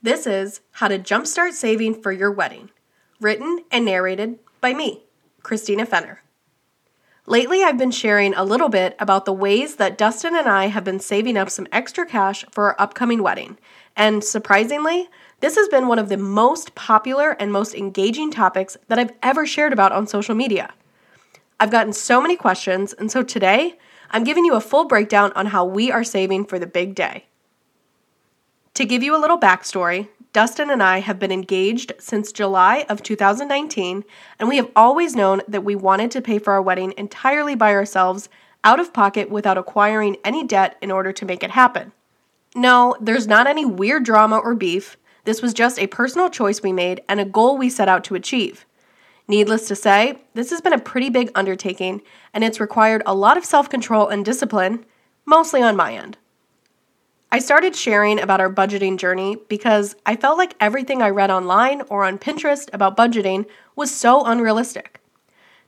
This is How to Jumpstart Saving for Your Wedding, written and narrated by me, Christina Fenner. Lately, I've been sharing a little bit about the ways that Dustin and I have been saving up some extra cash for our upcoming wedding. And surprisingly, this has been one of the most popular and most engaging topics that I've ever shared about on social media. I've gotten so many questions, and so today I'm giving you a full breakdown on how we are saving for the big day. To give you a little backstory, Dustin and I have been engaged since July of 2019, and we have always known that we wanted to pay for our wedding entirely by ourselves, out of pocket, without acquiring any debt in order to make it happen. No, there's not any weird drama or beef. This was just a personal choice we made and a goal we set out to achieve. Needless to say, this has been a pretty big undertaking, and it's required a lot of self control and discipline, mostly on my end. I started sharing about our budgeting journey because I felt like everything I read online or on Pinterest about budgeting was so unrealistic.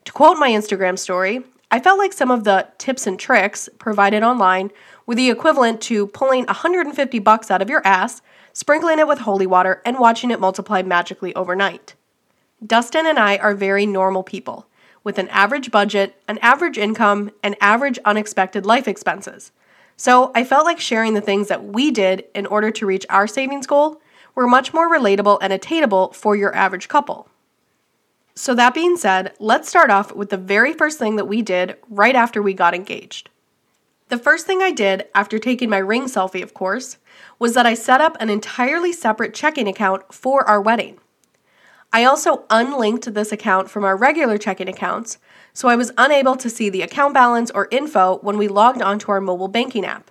To quote my Instagram story, I felt like some of the tips and tricks provided online were the equivalent to pulling 150 bucks out of your ass, sprinkling it with holy water, and watching it multiply magically overnight. Dustin and I are very normal people with an average budget, an average income, and average unexpected life expenses. So I felt like sharing the things that we did in order to reach our savings goal were much more relatable and attainable for your average couple. So, that being said, let's start off with the very first thing that we did right after we got engaged. The first thing I did after taking my ring selfie, of course, was that I set up an entirely separate checking account for our wedding. I also unlinked this account from our regular checking accounts, so I was unable to see the account balance or info when we logged onto our mobile banking app.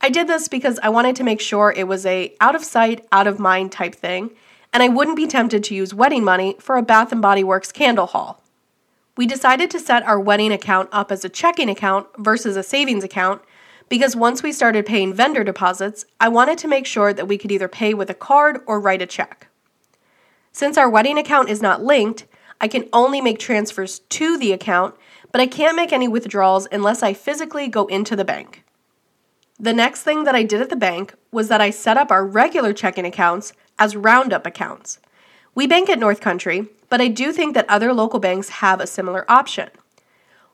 I did this because I wanted to make sure it was a out of sight, out of mind type thing, and I wouldn't be tempted to use wedding money for a Bath and Body Works candle haul. We decided to set our wedding account up as a checking account versus a savings account because once we started paying vendor deposits, I wanted to make sure that we could either pay with a card or write a check. Since our wedding account is not linked, I can only make transfers to the account, but I can't make any withdrawals unless I physically go into the bank. The next thing that I did at the bank was that I set up our regular checking accounts as roundup accounts. We bank at North Country, but I do think that other local banks have a similar option.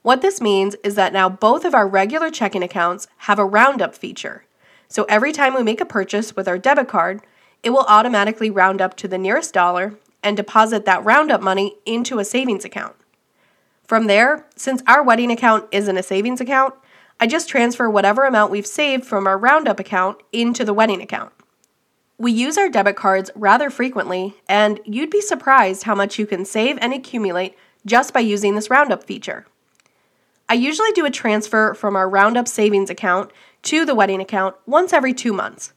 What this means is that now both of our regular checking accounts have a roundup feature. So every time we make a purchase with our debit card, it will automatically round up to the nearest dollar and deposit that roundup money into a savings account. From there, since our wedding account isn't a savings account, I just transfer whatever amount we've saved from our roundup account into the wedding account. We use our debit cards rather frequently, and you'd be surprised how much you can save and accumulate just by using this roundup feature. I usually do a transfer from our roundup savings account to the wedding account once every two months.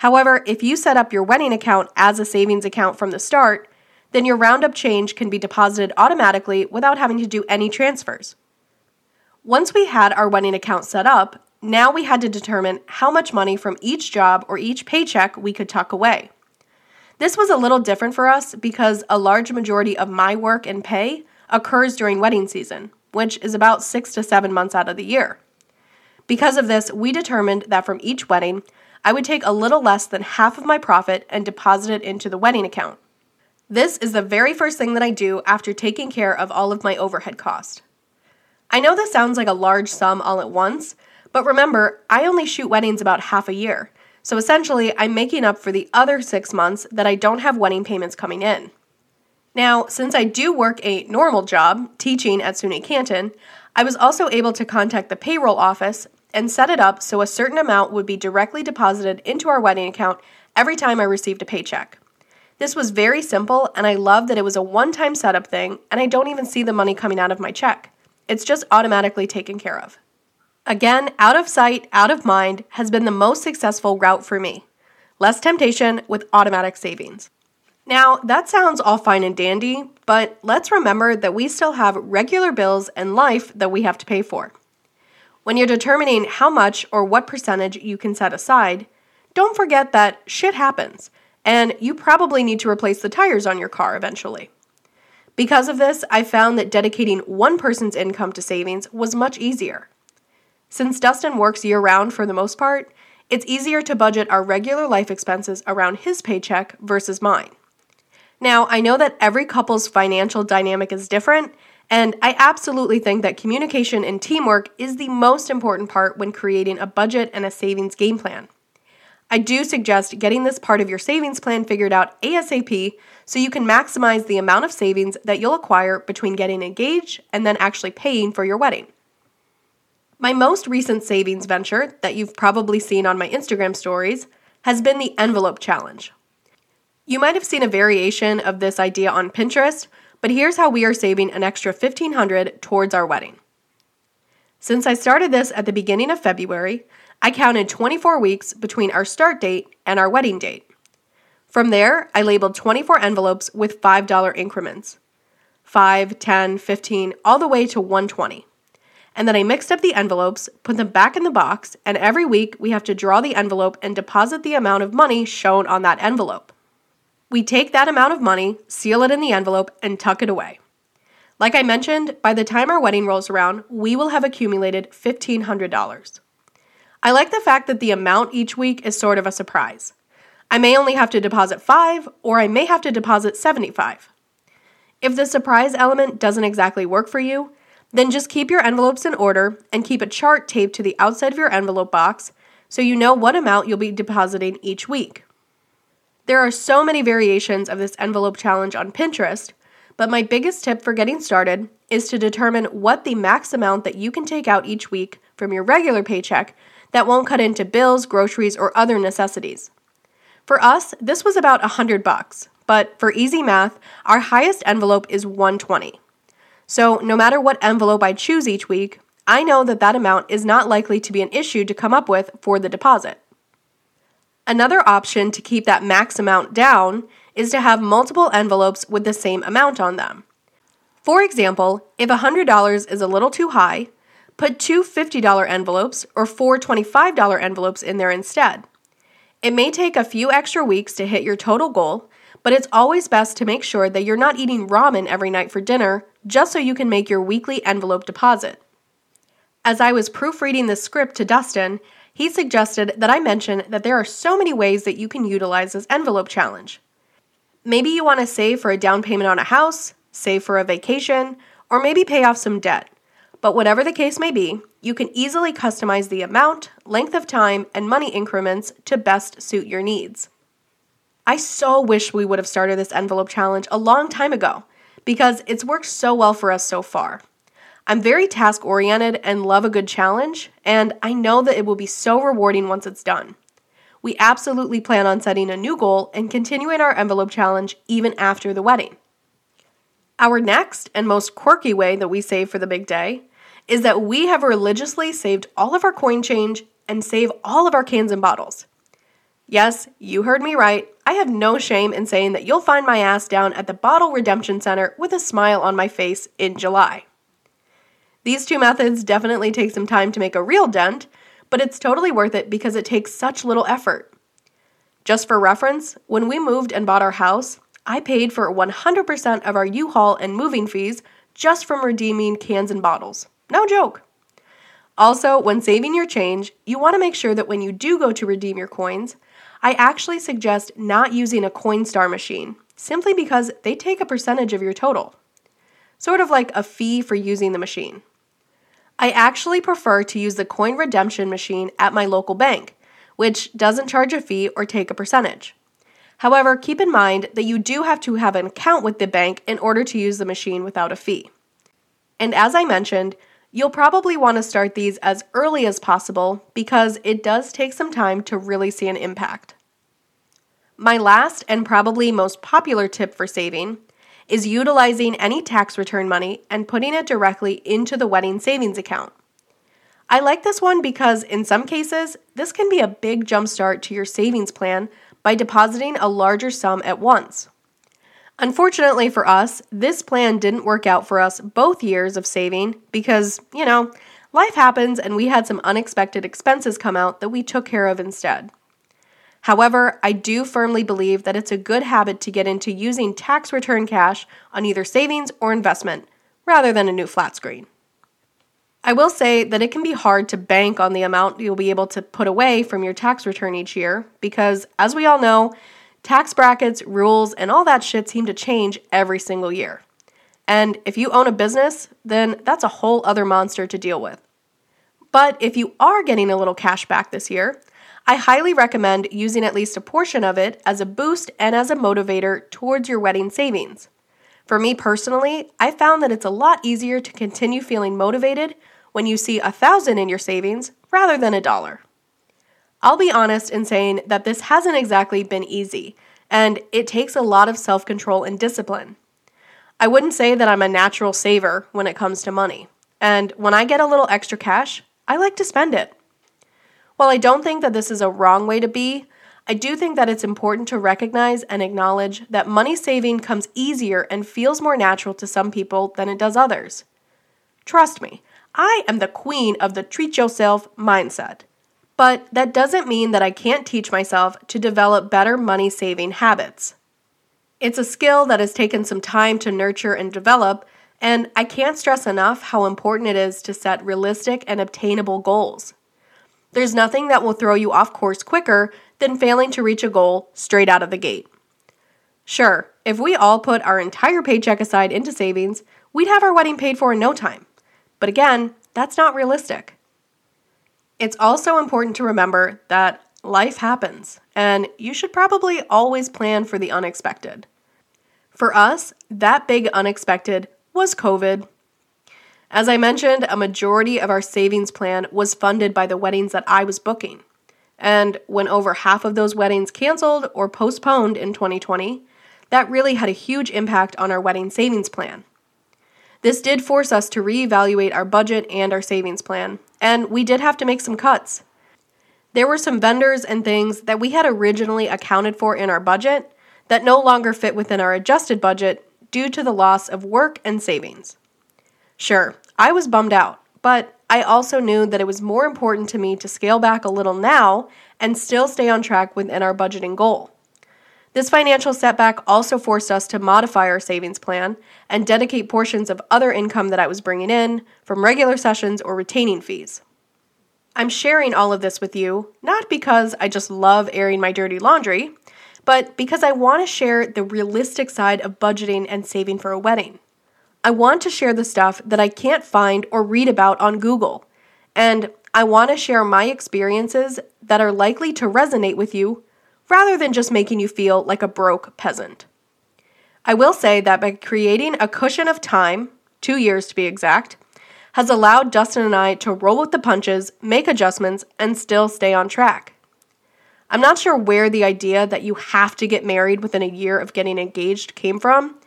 However, if you set up your wedding account as a savings account from the start, then your roundup change can be deposited automatically without having to do any transfers. Once we had our wedding account set up, now we had to determine how much money from each job or each paycheck we could tuck away. This was a little different for us because a large majority of my work and pay occurs during wedding season, which is about six to seven months out of the year. Because of this, we determined that from each wedding, I would take a little less than half of my profit and deposit it into the wedding account. This is the very first thing that I do after taking care of all of my overhead costs. I know this sounds like a large sum all at once, but remember, I only shoot weddings about half a year, so essentially I'm making up for the other six months that I don't have wedding payments coming in. Now, since I do work a normal job, teaching at SUNY Canton, I was also able to contact the payroll office and set it up so a certain amount would be directly deposited into our wedding account every time I received a paycheck. This was very simple, and I love that it was a one time setup thing, and I don't even see the money coming out of my check. It's just automatically taken care of. Again, out of sight, out of mind has been the most successful route for me. Less temptation with automatic savings. Now, that sounds all fine and dandy, but let's remember that we still have regular bills and life that we have to pay for. When you're determining how much or what percentage you can set aside, don't forget that shit happens, and you probably need to replace the tires on your car eventually. Because of this, I found that dedicating one person's income to savings was much easier. Since Dustin works year round for the most part, it's easier to budget our regular life expenses around his paycheck versus mine. Now, I know that every couple's financial dynamic is different, and I absolutely think that communication and teamwork is the most important part when creating a budget and a savings game plan. I do suggest getting this part of your savings plan figured out ASAP so you can maximize the amount of savings that you'll acquire between getting engaged and then actually paying for your wedding. My most recent savings venture that you've probably seen on my Instagram stories has been the envelope challenge. You might have seen a variation of this idea on Pinterest, but here's how we are saving an extra 1500 towards our wedding. Since I started this at the beginning of February, I counted 24 weeks between our start date and our wedding date. From there, I labeled 24 envelopes with $5 increments 5, 10, 15, all the way to 120. And then I mixed up the envelopes, put them back in the box, and every week we have to draw the envelope and deposit the amount of money shown on that envelope. We take that amount of money, seal it in the envelope, and tuck it away. Like I mentioned, by the time our wedding rolls around, we will have accumulated $1,500. I like the fact that the amount each week is sort of a surprise. I may only have to deposit 5 or I may have to deposit 75. If the surprise element doesn't exactly work for you, then just keep your envelopes in order and keep a chart taped to the outside of your envelope box so you know what amount you'll be depositing each week. There are so many variations of this envelope challenge on Pinterest, but my biggest tip for getting started is to determine what the max amount that you can take out each week from your regular paycheck that won't cut into bills, groceries, or other necessities. For us, this was about 100 bucks, but for easy math, our highest envelope is 120. So, no matter what envelope I choose each week, I know that that amount is not likely to be an issue to come up with for the deposit. Another option to keep that max amount down is to have multiple envelopes with the same amount on them. For example, if $100 is a little too high, Put two $50 envelopes or four $25 envelopes in there instead. It may take a few extra weeks to hit your total goal, but it's always best to make sure that you're not eating ramen every night for dinner just so you can make your weekly envelope deposit. As I was proofreading the script to Dustin, he suggested that I mention that there are so many ways that you can utilize this envelope challenge. Maybe you want to save for a down payment on a house, save for a vacation, or maybe pay off some debt. But whatever the case may be, you can easily customize the amount, length of time, and money increments to best suit your needs. I so wish we would have started this envelope challenge a long time ago because it's worked so well for us so far. I'm very task oriented and love a good challenge, and I know that it will be so rewarding once it's done. We absolutely plan on setting a new goal and continuing our envelope challenge even after the wedding. Our next and most quirky way that we save for the big day is that we have religiously saved all of our coin change and save all of our cans and bottles. Yes, you heard me right. I have no shame in saying that you'll find my ass down at the Bottle Redemption Center with a smile on my face in July. These two methods definitely take some time to make a real dent, but it's totally worth it because it takes such little effort. Just for reference, when we moved and bought our house, I paid for 100% of our U Haul and moving fees just from redeeming cans and bottles. No joke. Also, when saving your change, you want to make sure that when you do go to redeem your coins, I actually suggest not using a Coinstar machine, simply because they take a percentage of your total. Sort of like a fee for using the machine. I actually prefer to use the coin redemption machine at my local bank, which doesn't charge a fee or take a percentage. However, keep in mind that you do have to have an account with the bank in order to use the machine without a fee. And as I mentioned, You'll probably want to start these as early as possible because it does take some time to really see an impact. My last and probably most popular tip for saving is utilizing any tax return money and putting it directly into the wedding savings account. I like this one because in some cases, this can be a big jumpstart to your savings plan by depositing a larger sum at once. Unfortunately for us, this plan didn't work out for us both years of saving because, you know, life happens and we had some unexpected expenses come out that we took care of instead. However, I do firmly believe that it's a good habit to get into using tax return cash on either savings or investment rather than a new flat screen. I will say that it can be hard to bank on the amount you'll be able to put away from your tax return each year because, as we all know, tax brackets, rules, and all that shit seem to change every single year. And if you own a business, then that's a whole other monster to deal with. But if you are getting a little cash back this year, I highly recommend using at least a portion of it as a boost and as a motivator towards your wedding savings. For me personally, I found that it's a lot easier to continue feeling motivated when you see a thousand in your savings rather than a dollar. I'll be honest in saying that this hasn't exactly been easy, and it takes a lot of self control and discipline. I wouldn't say that I'm a natural saver when it comes to money, and when I get a little extra cash, I like to spend it. While I don't think that this is a wrong way to be, I do think that it's important to recognize and acknowledge that money saving comes easier and feels more natural to some people than it does others. Trust me, I am the queen of the treat yourself mindset. But that doesn't mean that I can't teach myself to develop better money saving habits. It's a skill that has taken some time to nurture and develop, and I can't stress enough how important it is to set realistic and obtainable goals. There's nothing that will throw you off course quicker than failing to reach a goal straight out of the gate. Sure, if we all put our entire paycheck aside into savings, we'd have our wedding paid for in no time. But again, that's not realistic. It's also important to remember that life happens, and you should probably always plan for the unexpected. For us, that big unexpected was COVID. As I mentioned, a majority of our savings plan was funded by the weddings that I was booking. And when over half of those weddings canceled or postponed in 2020, that really had a huge impact on our wedding savings plan. This did force us to reevaluate our budget and our savings plan, and we did have to make some cuts. There were some vendors and things that we had originally accounted for in our budget that no longer fit within our adjusted budget due to the loss of work and savings. Sure, I was bummed out, but I also knew that it was more important to me to scale back a little now and still stay on track within our budgeting goal. This financial setback also forced us to modify our savings plan and dedicate portions of other income that I was bringing in from regular sessions or retaining fees. I'm sharing all of this with you not because I just love airing my dirty laundry, but because I want to share the realistic side of budgeting and saving for a wedding. I want to share the stuff that I can't find or read about on Google, and I want to share my experiences that are likely to resonate with you rather than just making you feel like a broke peasant. I will say that by creating a cushion of time, two years to be exact, has allowed Dustin and I to roll with the punches, make adjustments, and still stay on track. I'm not sure where the idea that you have to get married within a year of getting engaged came from.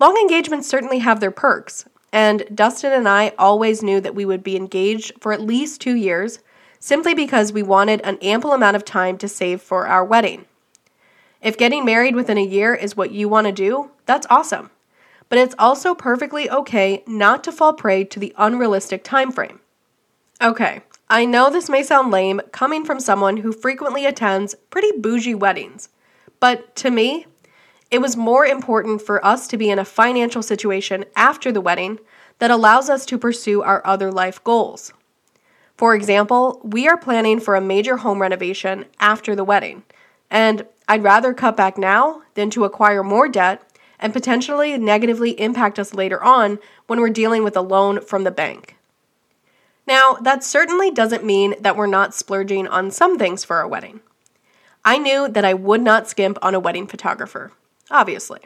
Long engagements certainly have their perks, and Dustin and I always knew that we would be engaged for at least two years simply because we wanted an ample amount of time to save for our wedding. If getting married within a year is what you want to do, that's awesome. But it's also perfectly okay not to fall prey to the unrealistic time frame. Okay, I know this may sound lame coming from someone who frequently attends pretty bougie weddings, but to me, it was more important for us to be in a financial situation after the wedding that allows us to pursue our other life goals. For example, we are planning for a major home renovation after the wedding, and I'd rather cut back now than to acquire more debt and potentially negatively impact us later on when we're dealing with a loan from the bank. Now, that certainly doesn't mean that we're not splurging on some things for our wedding. I knew that I would not skimp on a wedding photographer, obviously.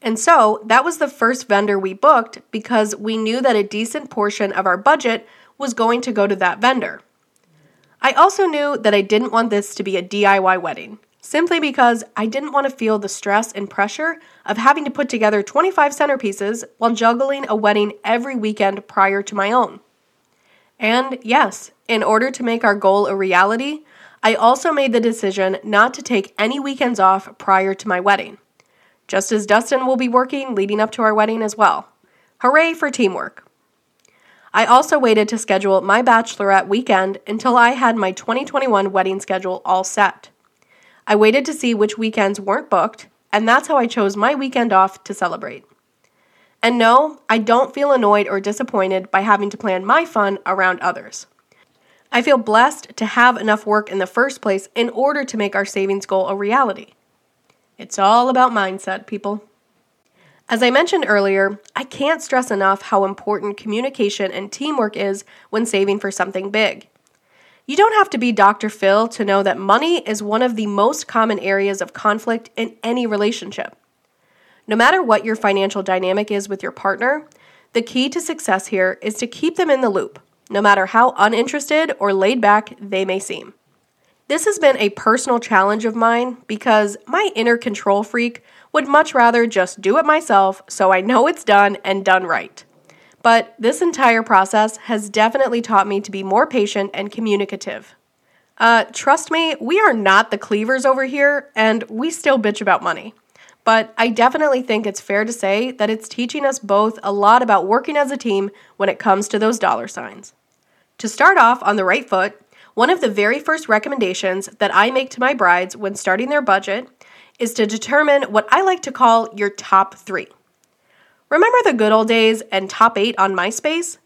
And so that was the first vendor we booked because we knew that a decent portion of our budget was going to go to that vendor. I also knew that I didn't want this to be a DIY wedding, simply because I didn't want to feel the stress and pressure of having to put together 25 centerpieces while juggling a wedding every weekend prior to my own. And yes, in order to make our goal a reality, I also made the decision not to take any weekends off prior to my wedding, just as Dustin will be working leading up to our wedding as well. Hooray for teamwork! I also waited to schedule my bachelorette weekend until I had my 2021 wedding schedule all set. I waited to see which weekends weren't booked, and that's how I chose my weekend off to celebrate. And no, I don't feel annoyed or disappointed by having to plan my fun around others. I feel blessed to have enough work in the first place in order to make our savings goal a reality. It's all about mindset, people. As I mentioned earlier, I can't stress enough how important communication and teamwork is when saving for something big. You don't have to be Dr. Phil to know that money is one of the most common areas of conflict in any relationship. No matter what your financial dynamic is with your partner, the key to success here is to keep them in the loop, no matter how uninterested or laid back they may seem. This has been a personal challenge of mine because my inner control freak would much rather just do it myself so I know it's done and done right. But this entire process has definitely taught me to be more patient and communicative. Uh, trust me, we are not the cleavers over here, and we still bitch about money. But I definitely think it's fair to say that it's teaching us both a lot about working as a team when it comes to those dollar signs. To start off on the right foot, one of the very first recommendations that I make to my brides when starting their budget is to determine what I like to call your top three. Remember the good old days and top eight on MySpace?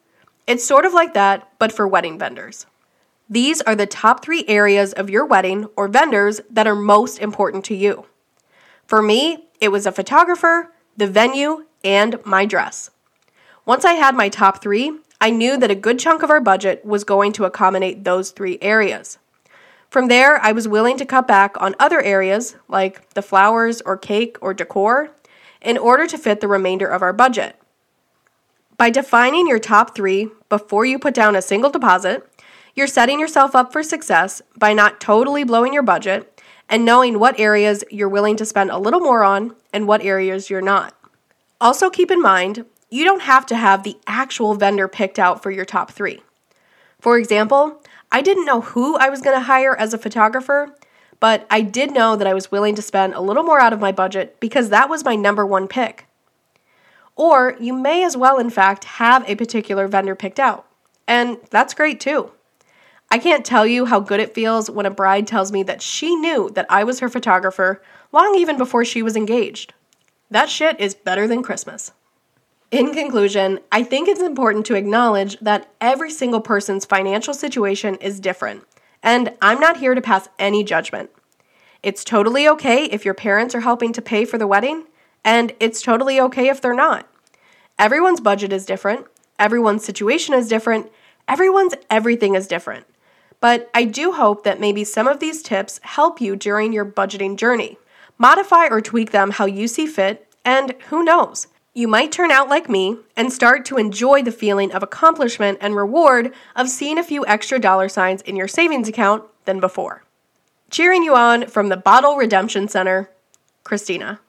It's sort of like that, but for wedding vendors. These are the top three areas of your wedding or vendors that are most important to you. For me, it was a photographer, the venue, and my dress. Once I had my top three, I knew that a good chunk of our budget was going to accommodate those three areas. From there, I was willing to cut back on other areas like the flowers or cake or decor in order to fit the remainder of our budget. By defining your top three before you put down a single deposit, you're setting yourself up for success by not totally blowing your budget and knowing what areas you're willing to spend a little more on and what areas you're not. Also, keep in mind, you don't have to have the actual vendor picked out for your top three. For example, I didn't know who I was going to hire as a photographer, but I did know that I was willing to spend a little more out of my budget because that was my number one pick. Or you may as well, in fact, have a particular vendor picked out. And that's great too. I can't tell you how good it feels when a bride tells me that she knew that I was her photographer long even before she was engaged. That shit is better than Christmas. In conclusion, I think it's important to acknowledge that every single person's financial situation is different and I'm not here to pass any judgment. It's totally okay if your parents are helping to pay for the wedding, and it's totally okay if they're not. Everyone's budget is different, everyone's situation is different, everyone's everything is different. But I do hope that maybe some of these tips help you during your budgeting journey. Modify or tweak them how you see fit, and who knows? You might turn out like me and start to enjoy the feeling of accomplishment and reward of seeing a few extra dollar signs in your savings account than before. Cheering you on from the Bottle Redemption Center, Christina.